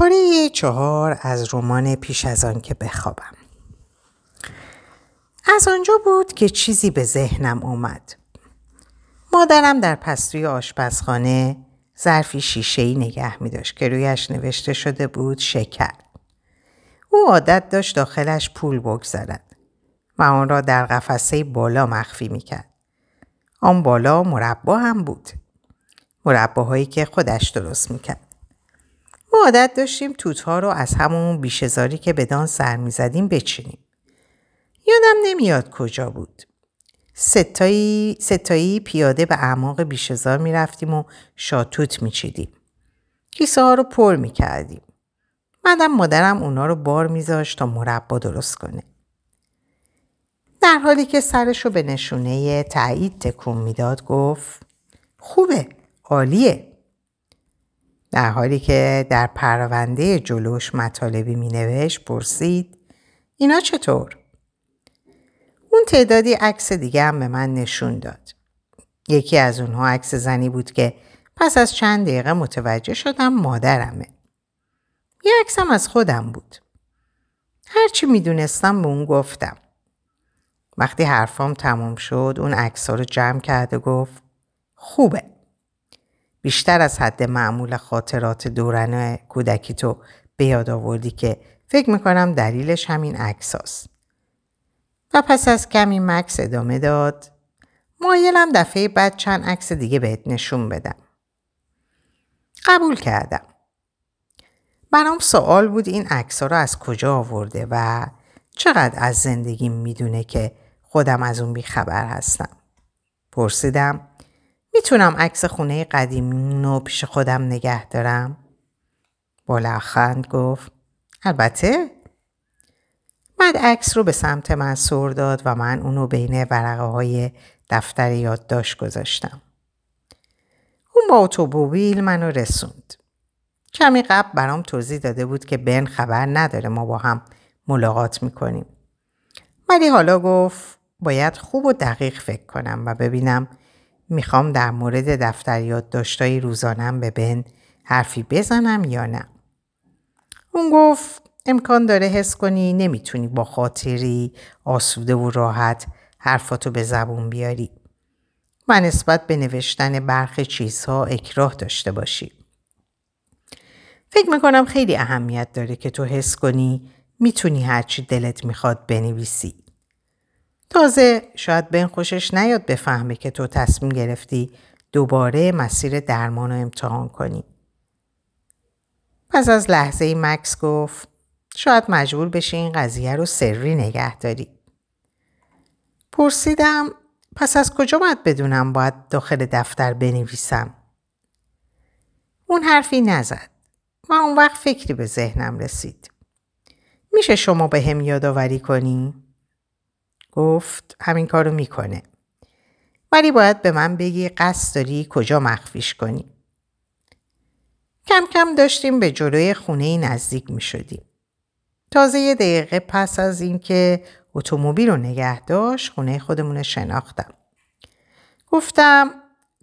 پاره چهار از رمان پیش از آن که بخوابم از آنجا بود که چیزی به ذهنم اومد مادرم در پستوی آشپزخانه ظرفی شیشهای نگه می داشت که رویش نوشته شده بود شکر. او عادت داشت داخلش پول بگذارد و آن را در قفسه بالا مخفی می کرد. آن بالا مربا هم بود. مرباهایی که خودش درست می کرد. ما عادت داشتیم توتها رو از همون بیشزاری که بدان سر می زدیم بچینیم. یادم نمیاد کجا بود. ستایی, ستایی پیاده به اعماق بیشزار می رفتیم و شاتوت می چیدیم. کیسه ها رو پر می کردیم. بعدم مادرم اونا رو بار میذاشت تا مربا درست کنه. در حالی که سرش رو به نشونه تایید تکون می‌داد گفت خوبه عالیه در حالی که در پرونده جلوش مطالبی می نوشت پرسید اینا چطور؟ اون تعدادی عکس دیگه هم به من نشون داد. یکی از اونها عکس زنی بود که پس از چند دقیقه متوجه شدم مادرمه. یه عکسم از خودم بود. هرچی می‌دونستم به اون گفتم. وقتی حرفام تمام شد اون عکس رو جمع کرد و گفت خوبه. بیشتر از حد معمول خاطرات دورن کودکی تو به یاد آوردی که فکر می‌کنم دلیلش همین عکس و پس از کمی مکس ادامه داد مایلم دفعه بعد چند عکس دیگه بهت نشون بدم. قبول کردم. برام سوال بود این عکس رو از کجا آورده و چقدر از زندگی می‌دونه که خودم از اون بیخبر هستم. پرسیدم می‌تونم عکس خونه قدیمی رو پیش خودم نگه دارم؟ با گفت البته بعد عکس رو به سمت من سر داد و من اونو بین ورقه های دفتر یادداشت گذاشتم. اون با اتومبیل منو رسوند. کمی قبل برام توضیح داده بود که بن خبر نداره ما با هم ملاقات می‌کنیم. ولی حالا گفت باید خوب و دقیق فکر کنم و ببینم می‌خوام در مورد دفتر یادداشتای روزانم به بن حرفی بزنم یا نه. اون گفت امکان داره حس کنی نمی‌تونی با خاطری آسوده و راحت حرفاتو به زبون بیاری و نسبت به نوشتن برخی چیزها اکراه داشته باشی. فکر می‌کنم خیلی اهمیت داره که تو حس کنی می‌تونی هرچی دلت می‌خواد بنویسی. تازه شاید بین خوشش نیاد بفهمه که تو تصمیم گرفتی دوباره مسیر درمان رو امتحان کنی. پس از لحظه مکس گفت شاید مجبور بشه این قضیه رو سری نگه داری. پرسیدم پس از کجا باید بدونم باید داخل دفتر بنویسم؟ اون حرفی نزد و اون وقت فکری به ذهنم رسید. میشه شما به هم یادآوری کنی؟ گفت همین کارو می‌کنه. ولی باید به من بگی قصد داری کجا مخفیش کنی. کم کم داشتیم به جلوی خونه نزدیک می شدیم. تازه یه دقیقه پس از اینکه اتومبیل رو نگه داشت خونه خودمون شناختم. گفتم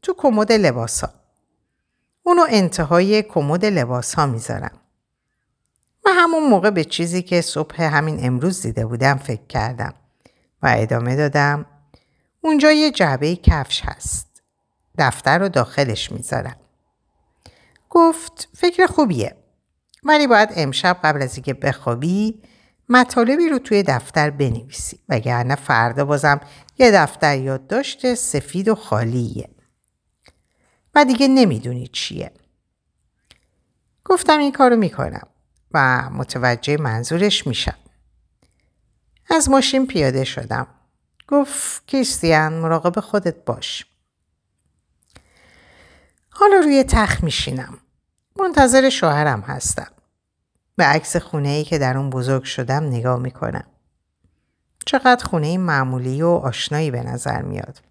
تو کمد لباس ها. اونو انتهای کمد لباس ها می‌ذارم. و همون موقع به چیزی که صبح همین امروز دیده بودم فکر کردم و ادامه دادم اونجا یه جعبه کفش هست. دفتر رو داخلش می‌ذارم. گفت فکر خوبیه. ولی باید امشب قبل از اینکه بخوابی مطالبی رو توی دفتر بنویسی وگرنه فردا بازم یه دفتر یادداشت سفید و خالیه و دیگه نمی‌دونی چیه گفتم این کارو می‌کنم و متوجه منظورش میشم از ماشین پیاده شدم گفت کریستیان مراقب خودت باش حالا روی تخت میشینم منتظر شوهرم هستم. به عکس خونه ای که در اون بزرگ شدم نگاه می‌کنم. چقدر خونه معمولی و آشنایی به نظر میاد.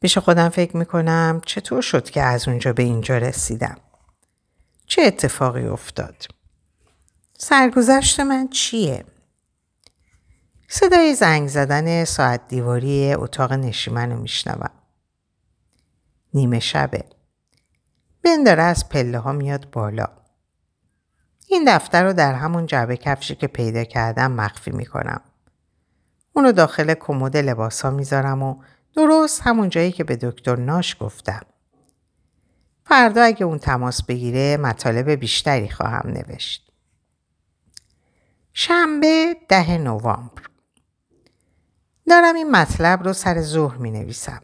پیش خودم فکر می‌کنم چطور شد که از اونجا به اینجا رسیدم. چه اتفاقی افتاد؟ سرگذشت من چیه؟ صدای زنگ زدن ساعت دیواری اتاق نشیمن رو میشنوم. نیمه شبه. بن داره از پله ها میاد بالا. این دفتر رو در همون جعبه کفشی که پیدا کردم مخفی می‌کنم. اونو داخل کمد لباس ها می‌ذارم و درست همون جایی که به دکتر ناش گفتم. فردا اگه اون تماس بگیره مطالب بیشتری خواهم نوشت. شنبه ده نوامبر دارم این مطلب رو سر ظهر می نویسم.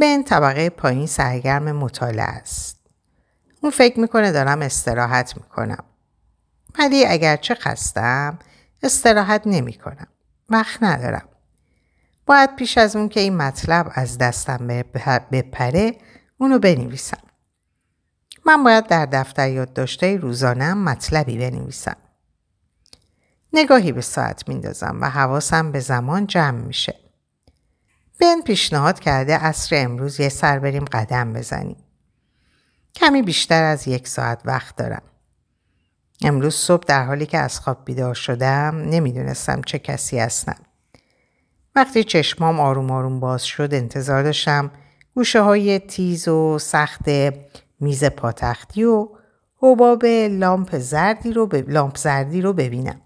این طبقه پایین سرگرم مطالعه است. اون فکر می‌کنه دارم استراحت می‌کنم. ولی اگرچه خستم استراحت نمی کنم. وقت ندارم. باید پیش از اون که این مطلب از دستم بپره اونو بنویسم. من باید در دفتر یادداشتهای روزانم مطلبی بنویسم. نگاهی به ساعت میندازم و حواسم به زمان جمع میشه. بن پیشنهاد کرده عصر امروز یه سر بریم قدم بزنیم. کمی بیشتر از یک ساعت وقت دارم. امروز صبح در حالی که از خواب بیدار شدم نمی‌دونستم چه کسی هستم. وقتی چشمام آروم آروم باز شد انتظار داشتم گوشه های تیز و سخت میز پاتختی و حباب لامپ زردی رو, لامپ زردی رو ببینم.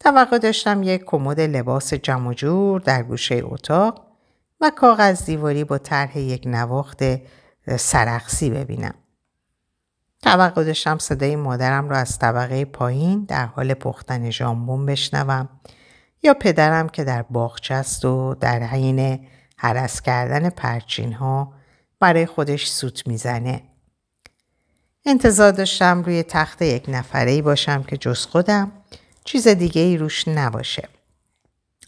توقع داشتم یک کمد لباس جمع جور در گوشه اتاق و کاغذ دیواری با طرح یک نواخت سرخسی ببینم. توقع داشتم صدای مادرم را از طبقه پایین در حال پختن ژامبون بشنوم یا پدرم که در باغچه است و در حین حرس کردن پرچین ها برای خودش سوت می‌زنه. انتظار داشتم روی تخت یک نفره باشم که جز خودم چیز دیگه ای روش نباشه.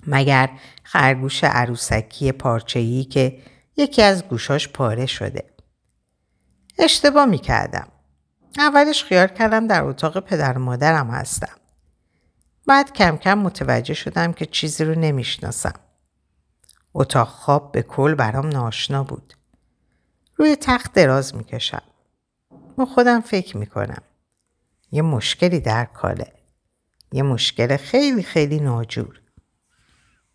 مگر خرگوش عروسکی پارچه‌ای که یکی از گوشاش پاره شده. اشتباه می کردم. اولش خیال کردم در اتاق پدر و مادرم هستم. بعد کم کم متوجه شدم که چیزی رو نمی‌شناسم. اتاق خواب به کل برام ناشنا بود. روی تخت دراز می‌کشم. با خودم فکر می‌کنم. یه مشکلی در کاله. یه مشکل خیلی خیلی ناجور.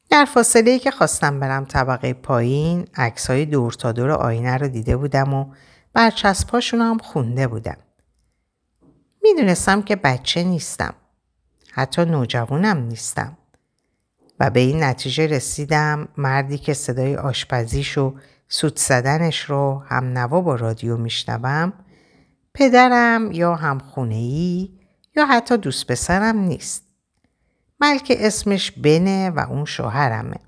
در فاصله ای که خواستم برم طبقه پایین عکس های دور تا دور آینه رو دیده بودم و برچسباشون هم خونده بودم. می‌دونستم که بچه نیستم. حتی نوجوانم نیستم. و به این نتیجه رسیدم مردی که صدای آشپزیش و سوت زدنش رو هم نوا با رادیو میشنوم پدرم یا هم ای یا حتی دوست پسرم نیست. بلکه اسمش بنه و اون شوهرمه.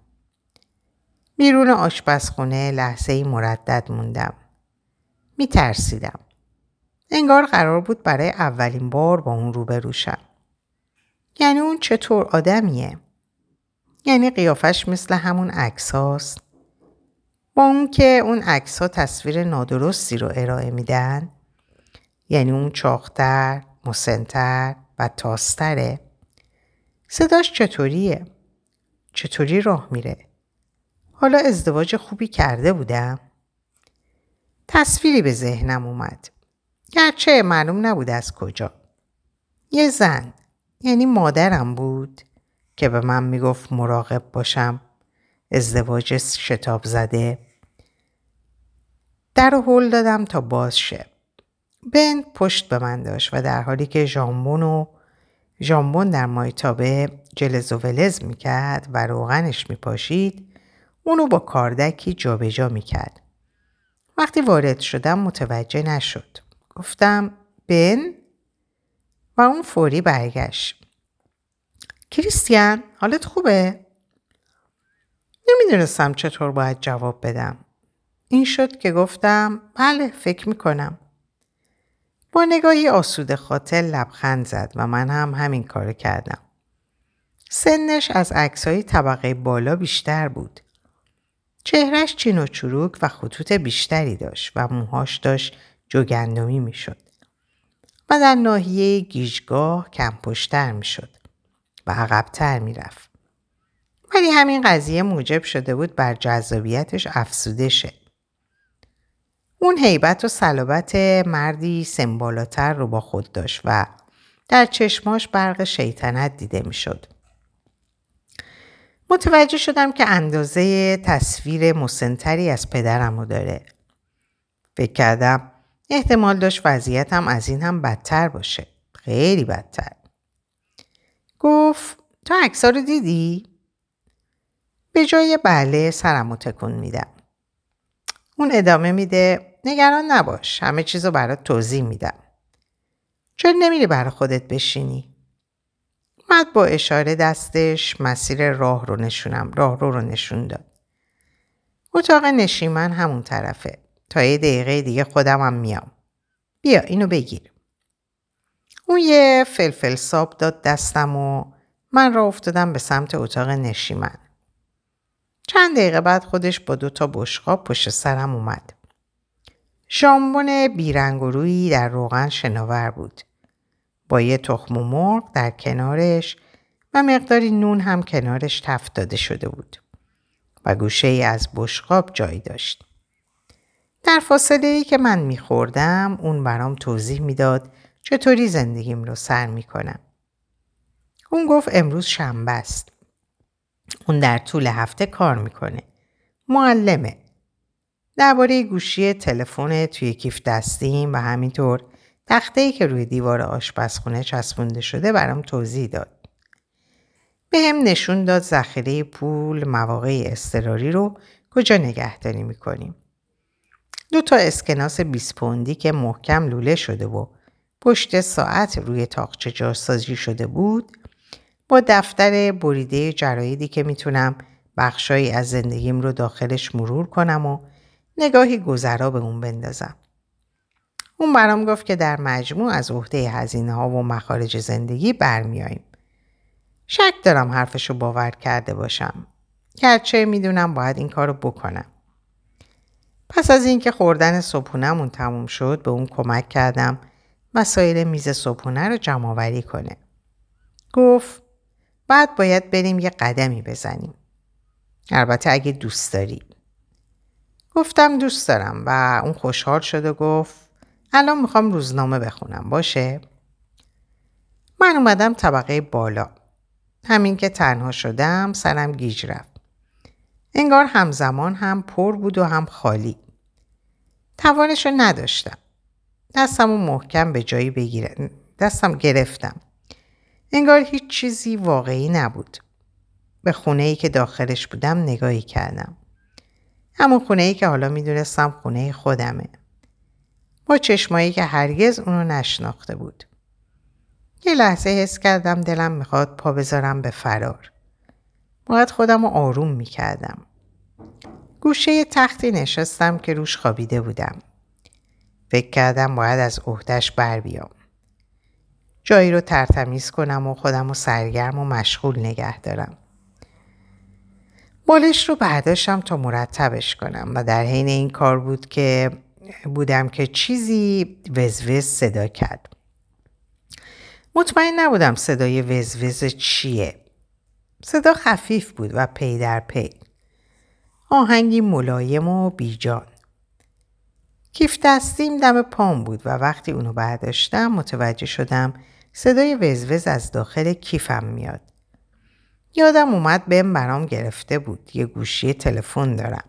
بیرون آشپزخونه لحظه ای مردد موندم. می ترسیدم. انگار قرار بود برای اولین بار با اون روبروشم. یعنی اون چطور آدمیه؟ یعنی قیافش مثل همون عکس هاست. با اون که اون عکس ها تصویر نادرستی رو ارائه میدن یعنی اون چاختر، مسنتر و تاستره صداش چطوریه؟ چطوری راه میره؟ حالا ازدواج خوبی کرده بودم؟ تصویری به ذهنم اومد. گرچه معلوم نبود از کجا. یه زن یعنی مادرم بود که به من می‌گفت مراقب باشم ازدواج شتاب زده در هول دادم تا باز شه بن پشت به من داشت و در حالی که ژامبون و ژامبون در مایتابه جلز و ولز می‌کرد و روغنش میپاشید اونو با کاردکی جابجا می‌کرد وقتی وارد شدم متوجه نشد گفتم بن و اون فوری برگشت کریستیان حالت خوبه؟ نمی‌دونستم چطور باید جواب بدم. این شد که گفتم بله فکر می‌کنم. با نگاهی آسوده خاطر لبخند زد و من هم همین کار کردم. سنش از عکسای طبقه بالا بیشتر بود. چهرش چین و چروک و خطوط بیشتری داشت و موهاش داشت جوگندمی می‌شد. و در ناحیه گیجگاه کم پشتر می‌شد و عقبتر می‌رفت. ولی همین قضیه موجب شده بود بر جذابیتش افسوده شه. اون حیبت و صلابت مردی سمبالاتر رو با خود داشت و در چشماش برق شیطنت دیده می‌شد. متوجه شدم که اندازه تصویر مسنتری از پدرم رو داره. فکر کردم احتمال داشت وضعیتم از این هم بدتر باشه. خیلی بدتر. گفت تو عکسا رو دیدی؟ به جای بله سرمو تکون میدم. اون ادامه میده نگران نباش همه چیز رو برات توضیح میدم. چرا نمیری برا خودت بشینی؟ بعد با اشاره دستش مسیر راه رو نشونم راه رو رو نشون داد. اتاق نشیمن همون طرفه. تا یه دقیقه دیگه خودم هم میام. بیا اینو بگیر. اون یه فلفل ساب داد دستم و من را افتادم به سمت اتاق نشیمن. چند دقیقه بعد خودش با دو تا بشقاب پشت سرم اومد. ژامبون بیرنگ و رویی در روغن شناور بود. با یه تخم و مرغ در کنارش و مقداری نون هم کنارش تفت داده شده بود و گوشه ای از بشقاب جای داشت. در فاصله ای که من میخوردم اون برام توضیح می‌داد چطوری زندگیم رو سر می‌کنم. اون گفت امروز شنبه است. اون در طول هفته کار می‌کنه. معلمه. درباره گوشی تلفن توی کیف دستیم و همینطور تخته که روی دیوار آشپزخونه چسبونده شده برام توضیح داد. به هم نشون داد ذخیره پول مواقع اضطراری رو کجا نگهداری می‌کنیم. دو تا اسکناس 20 پوندی که محکم لوله شده و پشت ساعت روی تاقچه جاسازی شده بود با دفتر بریده جرایدی که می‌تونم بخشایی از زندگیم رو داخلش مرور کنم و نگاهی گذرا به اون بندازم. اون برام گفت که در مجموع از عهده هزینه ها و مخارج زندگی برمیاییم. شک دارم حرفشو باور کرده باشم. گرچه می‌دونم باید این کارو بکنم. پس از اینکه خوردن صبحونهمون تموم شد به اون کمک کردم مسائل میز صبحونه رو جمع کنه. گفت بعد باید بریم یه قدمی بزنیم. البته اگه دوست داری. گفتم دوست دارم و اون خوشحال شد و گفت الان می‌خوام روزنامه بخونم باشه؟ من اومدم طبقه بالا. همین که تنها شدم سرم گیج رفت. انگار همزمان هم پر بود و هم خالی. توانش رو نداشتم. دستم رو محکم به جایی بگیرم. دستم گرفتم. انگار هیچ چیزی واقعی نبود. به خونه ای که داخلش بودم نگاهی کردم. همون خونه ای که حالا می‌دونستم خونه خودمه. با چشمایی که هرگز اونو نشناخته بود. یه لحظه حس کردم دلم می‌خواد پا بذارم به فرار. باید خودم رو آروم می‌کردم. گوشه تختی نشستم که روش خوابیده بودم. فکر کردم باید از عهدهش بر بیام. جایی رو ترتمیز کنم و خودم رو سرگرم و مشغول نگه دارم. بالش رو برداشتم تا مرتبش کنم و در حین این کار بود که بودم که چیزی وزوز صدا کرد. مطمئن نبودم صدای وزوز چیه. صدا خفیف بود و پی در پی. آهنگی ملایم و بیجان. کیف دستیم دم پام بود و وقتی اونو برداشتم متوجه شدم صدای وزوز از داخل کیفم میاد. یادم اومد بهم برام گرفته بود. یه گوشی تلفن دارم.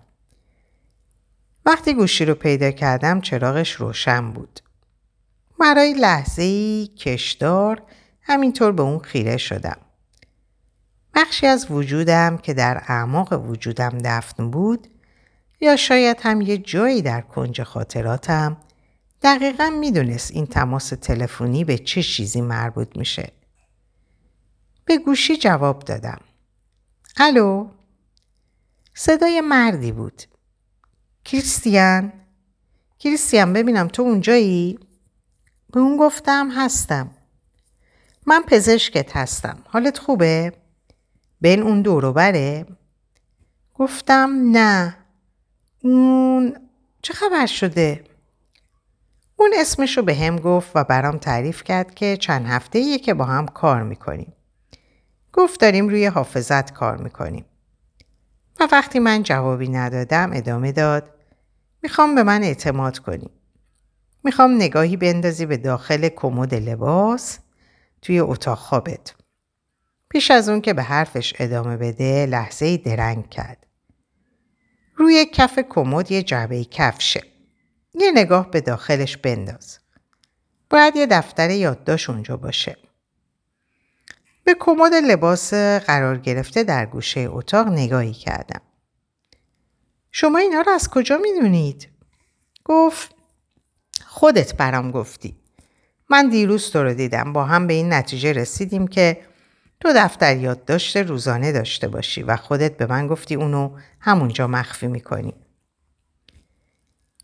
وقتی گوشی رو پیدا کردم چراغش روشن بود. برای لحظه ای کشدار همینطور به اون خیره شدم. بخشی از وجودم که در اعماق وجودم دفن بود یا شاید هم یه جایی در کنج خاطراتم دقیقا می‌دونست این تماس تلفنی به چه چیزی مربوط میشه. به گوشی جواب دادم. الو؟ صدای مردی بود. کریستیان؟ کریستیان ببینم تو اونجایی؟ به اون گفتم هستم. من پزشکت هستم. حالت خوبه؟ بین اون دورو بره؟ گفتم نه. اون چه خبر شده؟ اون اسمشو به هم گفت و برام تعریف کرد که چند هفته ایه که با هم کار می‌کنیم. گفت داریم روی حافظت کار می‌کنیم. و وقتی من جوابی ندادم ادامه داد می‌خوام به من اعتماد کنی. می‌خوام نگاهی بندازی به داخل کمد لباس توی اتاق خوابت. پیش از اون که به حرفش ادامه بده لحظه درنگ کرد. روی کف کمد یه جعبه کفشه. یه نگاه به داخلش بنداز. باید یه دفتر یادداشت اونجا باشه. به کمد لباس قرار گرفته در گوشه اتاق نگاهی کردم. شما اینا رو از کجا می‌دونید؟ گفت خودت برام گفتی. من دیروز تو رو دیدم با هم به این نتیجه رسیدیم که تو دفتر یادداشت روزانه داشته باشی و خودت به من گفتی اونو همونجا مخفی می‌کنی.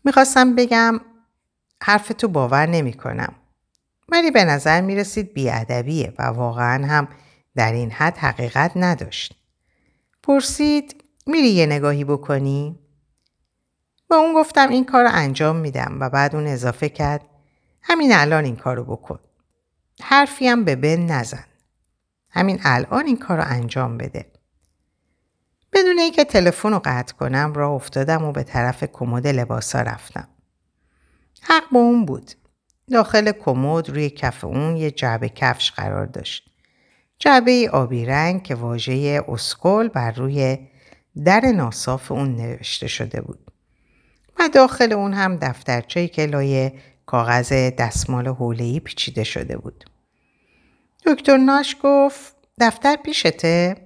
می‌خواستم بگم حرف تو باور نمی کنم. ولی به نظر می رسید بیادبیه و واقعا هم در این حد حقیقت نداشت. پرسید میری یه نگاهی بکنی؟ با اون گفتم این کار رو انجام میدم و بعد اون اضافه کرد همین الان این کارو بکن. حرفی هم به بن نزن. همین الان این کار رو انجام بده. بدون اینکه تلفن رو قطع کنم راه افتادم و به طرف کمد لباسا رفتم. حق با اون بود. داخل کمد روی کف اون یه جعبه کفش قرار داشت. جعبه آبی رنگ که واژه اسکل بر روی در ناصاف اون نوشته شده بود. و داخل اون هم دفترچه‌ای که لایه کاغذ دستمال حوله‌ای پیچیده شده بود. دکتر ناش گفت دفتر پیشته؟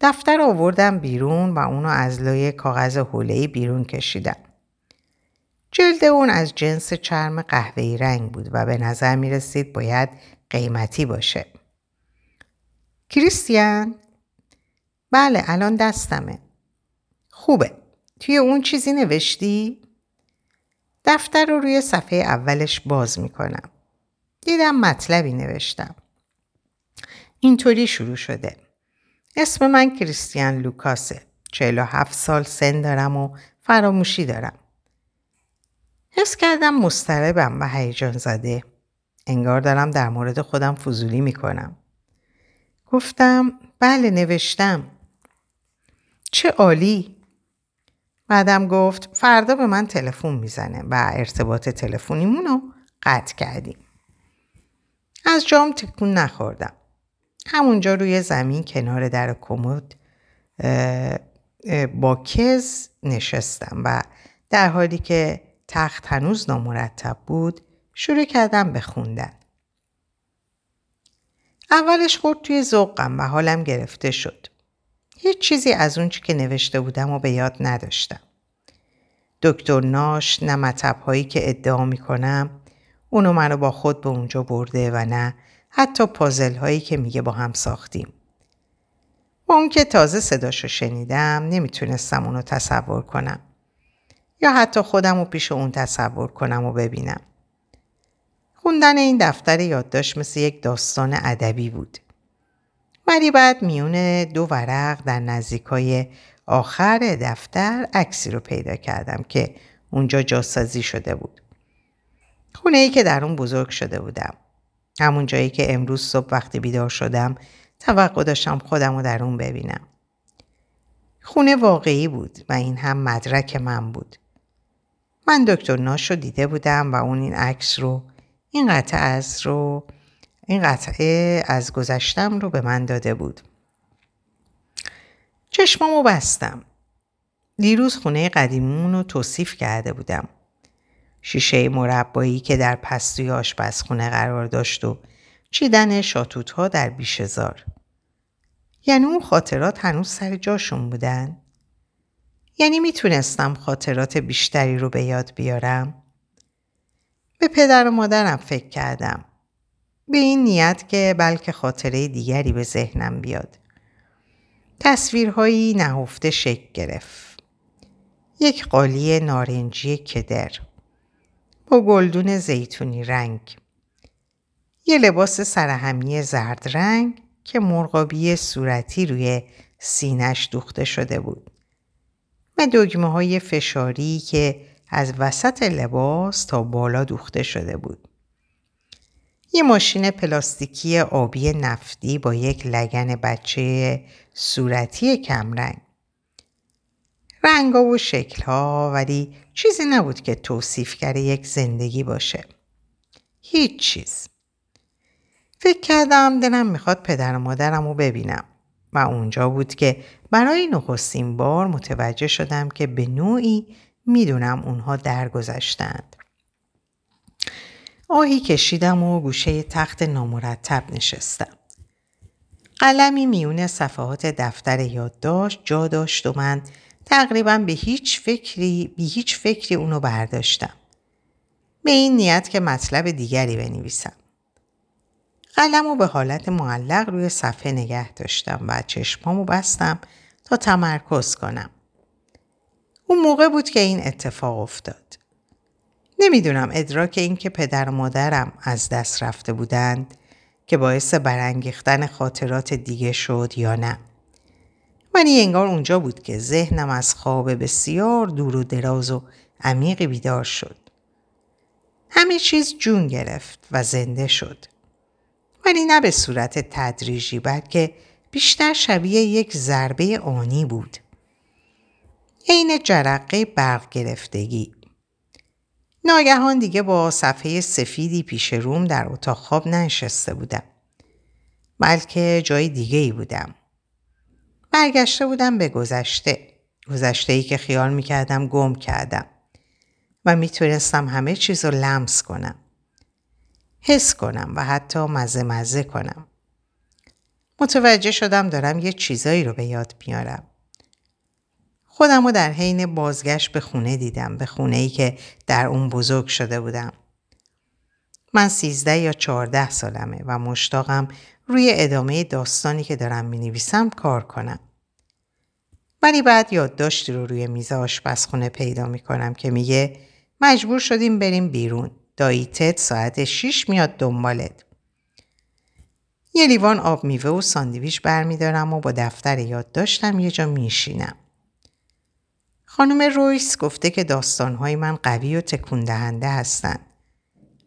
دفتر آوردم بیرون و اونو از لایه کاغذ حوله‌ای بیرون کشیدم. جلد اون از جنس چرم قهوه‌ای رنگ بود و به نظر می رسید باید قیمتی باشه. کریستیان؟ بله الان دستمه. خوبه. توی اون چیزی نوشتی؟ دفتر رو روی صفحه اولش باز می کنم. دیدم مطلبی نوشتم. اینطوری شروع شده. اسم من کریستیان لوکاسه. 47 سال سن دارم و فراموشی دارم. حس کردم مستربم و هیجان زده. انگار دارم در مورد خودم فضولی می‌کنم. گفتم بله نوشتم. چه عالی. بعدم گفت فردا به من تلفن می‌زنه و ارتباط تلفنیمون رو قطع کردیم. از جام تکون نخوردم. همونجا روی زمین کنار در کمد با کز نشستم و در حالی که تخت هنوز نامرتب بود شروع کردم به خوندن. اولش خورد توی ذوقم و حالم گرفته شد. هیچ چیزی از اون چی که نوشته بودم و به یاد نداشتم. دکتر ناش نه هایی که ادعا می‌کنم اونو منو با خود به اونجا برده و نه حتی پازل هایی که میگه با هم ساختیم. با اون که تازه صداشو شنیدم نمی‌تونستم اونو تصور کنم. یا حتی خودم رو پیش اون تصور کنم و ببینم. خوندن این دفتر یادداشت مثل یک داستان ادبی بود. ولی بعد میون دو ورق در نزدیکای آخر دفتر عکسی رو پیدا کردم که اونجا جاسازی شده بود. خونه ای که در اون بزرگ شده بودم. همون جایی که امروز صبح وقتی بیدار شدم توقع داشتم خودم رو در اون ببینم. خونه واقعی بود و این هم مدرک من بود. من دکتر ناش رو دیده بودم و اون این عکس رو این قطعه از رو این قطعه از گذشتم رو به من داده بود. چشمامو بستم. دیروز خونه قدیمون رو توصیف کرده بودم. شیشه مربایی که در پستوی آشپزخونه قرار داشت و چیدن شاتوت ها در بیشزار. یعنی اون خاطرات هنوز سر جاشون بودن؟ یعنی می‌تونستم خاطرات بیشتری رو به یاد بیارم؟ به پدر و مادرم فکر کردم. به این نیت که بلکه خاطره دیگری به ذهنم بیاد. تصویرهایی نهفته شکل گرفت. یک قالی نارنجی کدر با گلدون زیتونی رنگ. یه لباس سرهمی زرد رنگ که مرغابی صورتی روی سینش دوخته شده بود. و دگمه های فشاری که از وسط لباس تا بالا دوخته شده بود. یه ماشین پلاستیکی آبی نفتی با یک لگن بچه صورتی کمرنگ. رنگا و شکلها ولی چیزی نبود که توصیفگر یک زندگی باشه. هیچ چیز. فکر کردم دلم می‌خواد پدر و مادرم رو ببینم. و اونجا بود که برای نخستین بار متوجه شدم که به نوعی می‌دونم اونها درگذشتند. آهی کشیدم و گوشه تخت نامرتب نشستم. قلمی میون صفحات دفتر یادداشت جا داشت و من تقریبا به هیچ فکری به هیچ فکری اونو برداشتم. به این نیت که مطلب دیگری بنویسم. قلم به حالت معلق روی صفحه نگه داشتم و چشمامو بستم تا تمرکز کنم. اون موقع بود که این اتفاق افتاد. نمی‌دونم ادراک این که پدر و مادرم از دست رفته بودند که باعث برانگیختن خاطرات دیگه شد یا نه. ولی انگار اونجا بود که ذهنم از خواب بسیار دور و دراز و عمیقی بیدار شد. همه چیز جون گرفت و زنده شد. ولی نه به صورت تدریجی بلکه بیشتر شبیه یک ضربه آنی بود. عین جرقه برق گرفتگی. ناگهان دیگه با صفحه سفیدی پیش روم در اتاق خواب ننشسته بودم. بلکه جای دیگه ای بودم. برگشته بودم به گذشته. گذشته ای که خیال می‌کردم گم کردم. و می‌تونستم همه چیز رو لمس کنم. حس کنم و حتی مزه مزه کنم. متوجه شدم دارم یه چیزایی رو به یاد میارم. خودم رو در حین بازگشت به خونه دیدم به خونه ای که در اون بزرگ شده بودم. من سیزده یا چهارده سالمه و مشتاقم روی ادامه داستانی که دارم می نویسم کار کنم. ولی بعد یادداشتی رو روی میز آشپزخونه پیدا می کنم که میگه مجبور شدیم بریم بیرون. دایی تد ساعت شیش میاد دنبالت. یه لیوان آب میوه و ساندویچ برمیدارم و با دفتر یادداشتم یه جا میشینم. خانم رویس گفته که داستانهای من قوی و تکون دهنده هستند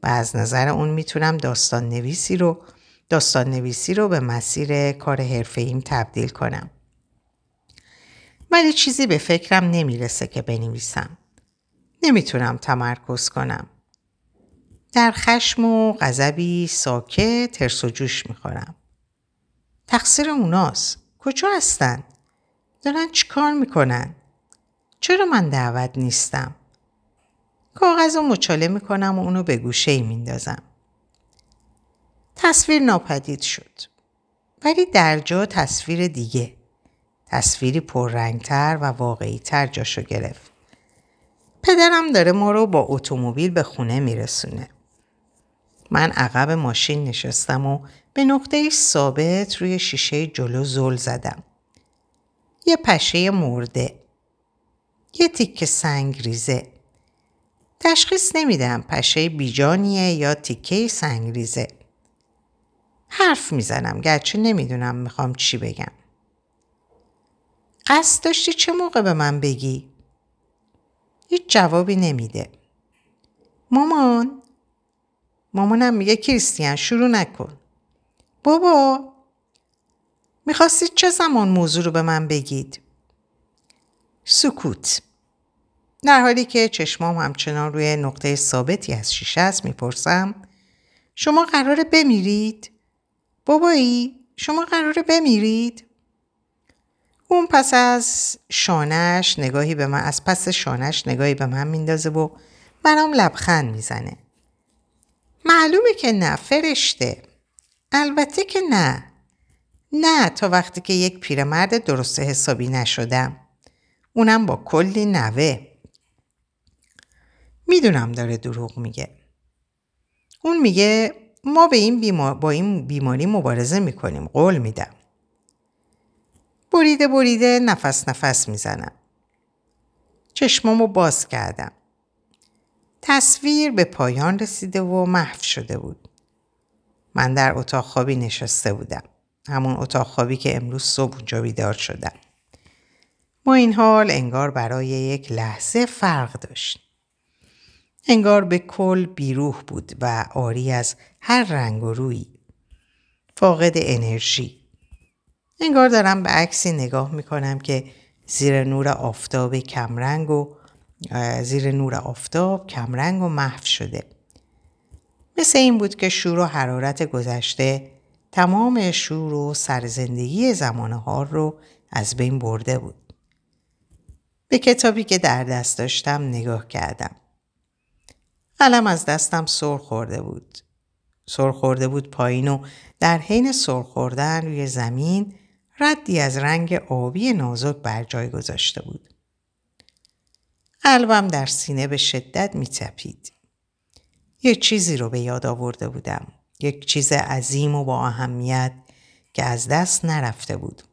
و از نظر اون می‌تونم داستان نویسی رو داستان نویسی رو به مسیر کار حرفه تبدیل کنم. ولی چیزی به فکرم نمی‌رسه که بنویسم. نمی‌تونم تمرکز کنم. در خشم و غضبی ساکت ترس و جوش می‌خورم. تقصیر اوناست. کجا هستن؟ دارن چیکار می‌کنن؟ چرا من دعوت نیستم؟ کاغذ رو مچاله می‌کنم و اونو به گوشه ای میندازم. تصویر ناپدید شد. ولی در جا تصویر دیگه. تصویری پررنگتر و واقعیتر جاشو گرفت. پدرم داره ما رو با اتومبیل به خونه میرسونه. من عقب ماشین نشستم و به نقطه ثابت روی شیشه جلو زل زدم. یه پشه مرده. یه تیکه سنگ ریزه. تشخیص نمیدم پشه بیجانیه یا تیکه سنگ ریزه. حرف می‌زنم گرچه نمی‌دونم می‌خوام چی بگم. قصد داشتی چه موقع به من بگی؟ هیچ جوابی نمیده. مامان مامانم میگه کریستیان شروع نکن. بابا می‌خواستید چه زمان موضوع رو به من بگید؟ سکوت در حالی که چشمام همچنان روی نقطه ثابتی از شیشه است می‌پرسم شما قراره بمیرید؟ بابایی شما قراره بمیرید؟ اون پس از شانش نگاهی به من از پس شانش نگاهی به من میندازه و برام لبخند می‌زنه. معلومه که نه فرشته. البته که نه. نه تا وقتی که یک پیرمرد درست حسابی نشدم. اونم با کلی نوه. می‌دونم داره دروغ میگه. اون میگه ما به این با این بیماری مبارزه می‌کنیم. قول میدم. بریده بریده نفس نفس می‌زنم. چشمامو باز کردم. تصویر به پایان رسیده و محو شده بود. من در اتاق خوابی نشسته بودم. همون اتاق خوابی که امروز صبح اونجا بیدار شدم. با این حال انگار برای یک لحظه فرق داشت. انگار به کل بیروح بود و آری از هر رنگ و روی. فاقد انرژی. انگار دارم به عکسی نگاه می‌کنم که زیر نور آفتاب کمرنگ و زیر نور آفتاب کمرنگ و محو شده. مثل این بود که شور و حرارت گذشته تمام شور و سرزندگی زمان رو از بین برده بود. به کتابی که در دست داشتم نگاه کردم. قلم از دستم سر خورده بود. سر خورده بود پایین و در حین سر خوردن روی زمین ردی از رنگ آبی نازک بر جای گذاشته بود. قلبم در سینه به شدت میتپید. یک چیزی رو به یاد آورده بودم. یک چیز عظیم و با اهمیت که از دست نرفته بود.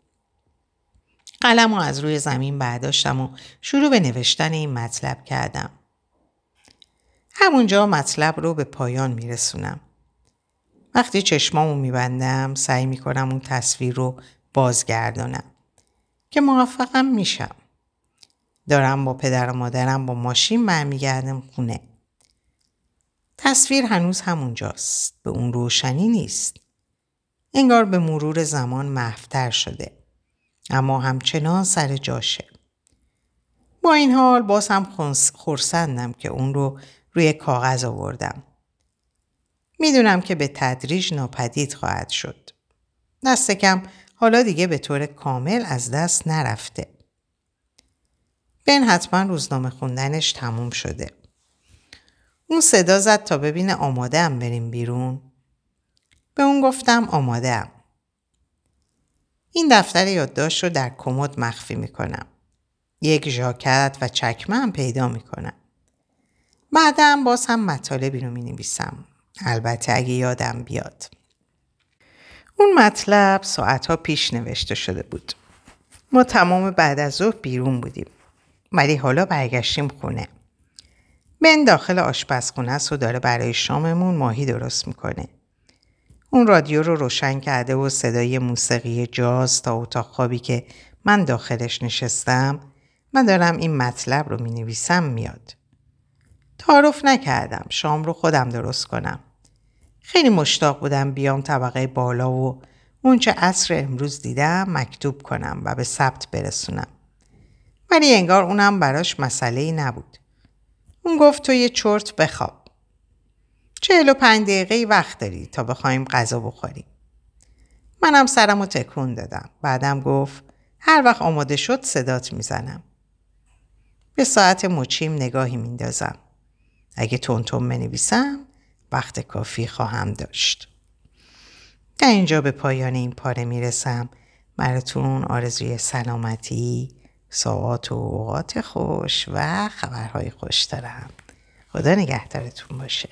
قلم رو از روی زمین برداشتم و شروع به نوشتن این مطلب کردم. همونجا مطلب رو به پایان میرسونم. وقتی چشمامو میبندم سعی می‌کنم اون تصویر رو بازگردانم که موفقم میشم. دارم با پدر و مادرم با ماشین برمیگردم خونه. تصویر هنوز همونجاست. به اون روشنی نیست. انگار به مرور زمان محفتر شده. اما همچنان سر جاشه. با این حال باز هم خورسندم که اون رو روی کاغذ آوردم. می‌دونم که به تدریج ناپدید خواهد شد. دست کم حالا دیگه به طور کامل از دست نرفته. بن حتما روزنامه خوندنش تموم شده. اون صدا زد تا ببینه آماده هم بریم بیرون. به اون گفتم آماده هم. این دفتر یادداشت رو در کمد مخفی می‌کنم. یک ژاکت و چکمه هم پیدا می‌کنم. بعدم باز هم مطالبی رو می نویسم. البته اگه یادم بیاد. اون مطلب ساعتها پیش نوشته شده بود. ما تمام بعد از ظهر بیرون بودیم. ولی حالا برگشتیم خونه. بن داخل آشپزخونه است و داره برای شاممون ماهی درست می‌کنه. اون رادیو رو روشن کرده و صدای موسیقی جاز تا اتاق خوابی که من داخلش نشستم من دارم این مطلب رو می نویسم میاد. تعارف نکردم شام رو خودم درست کنم. خیلی مشتاق بودم بیام طبقه بالا و اونچه عصر امروز دیدم مکتوب کنم و به ثبت برسونم. ولی انگار اونم براش مسئله ای نبود. اون گفت تو یه چرت بخواب. چهل و پنج دقیقه وقت داری تا بخوایم غذا بخوریم. منم سرم رو تکون دادم. بعدم گفت هر وقت آماده شد صدات می‌زنم. به ساعت مچیم نگاهی میندازم. اگه تونتون بنویسم وقت کافی خواهم داشت. در اینجا به پایان این پاره می‌رسم. براتون آرزوی سلامتی، ساعات و اوقات خوش و خبرهای خوش دارم. خدا نگهدارتون باشه.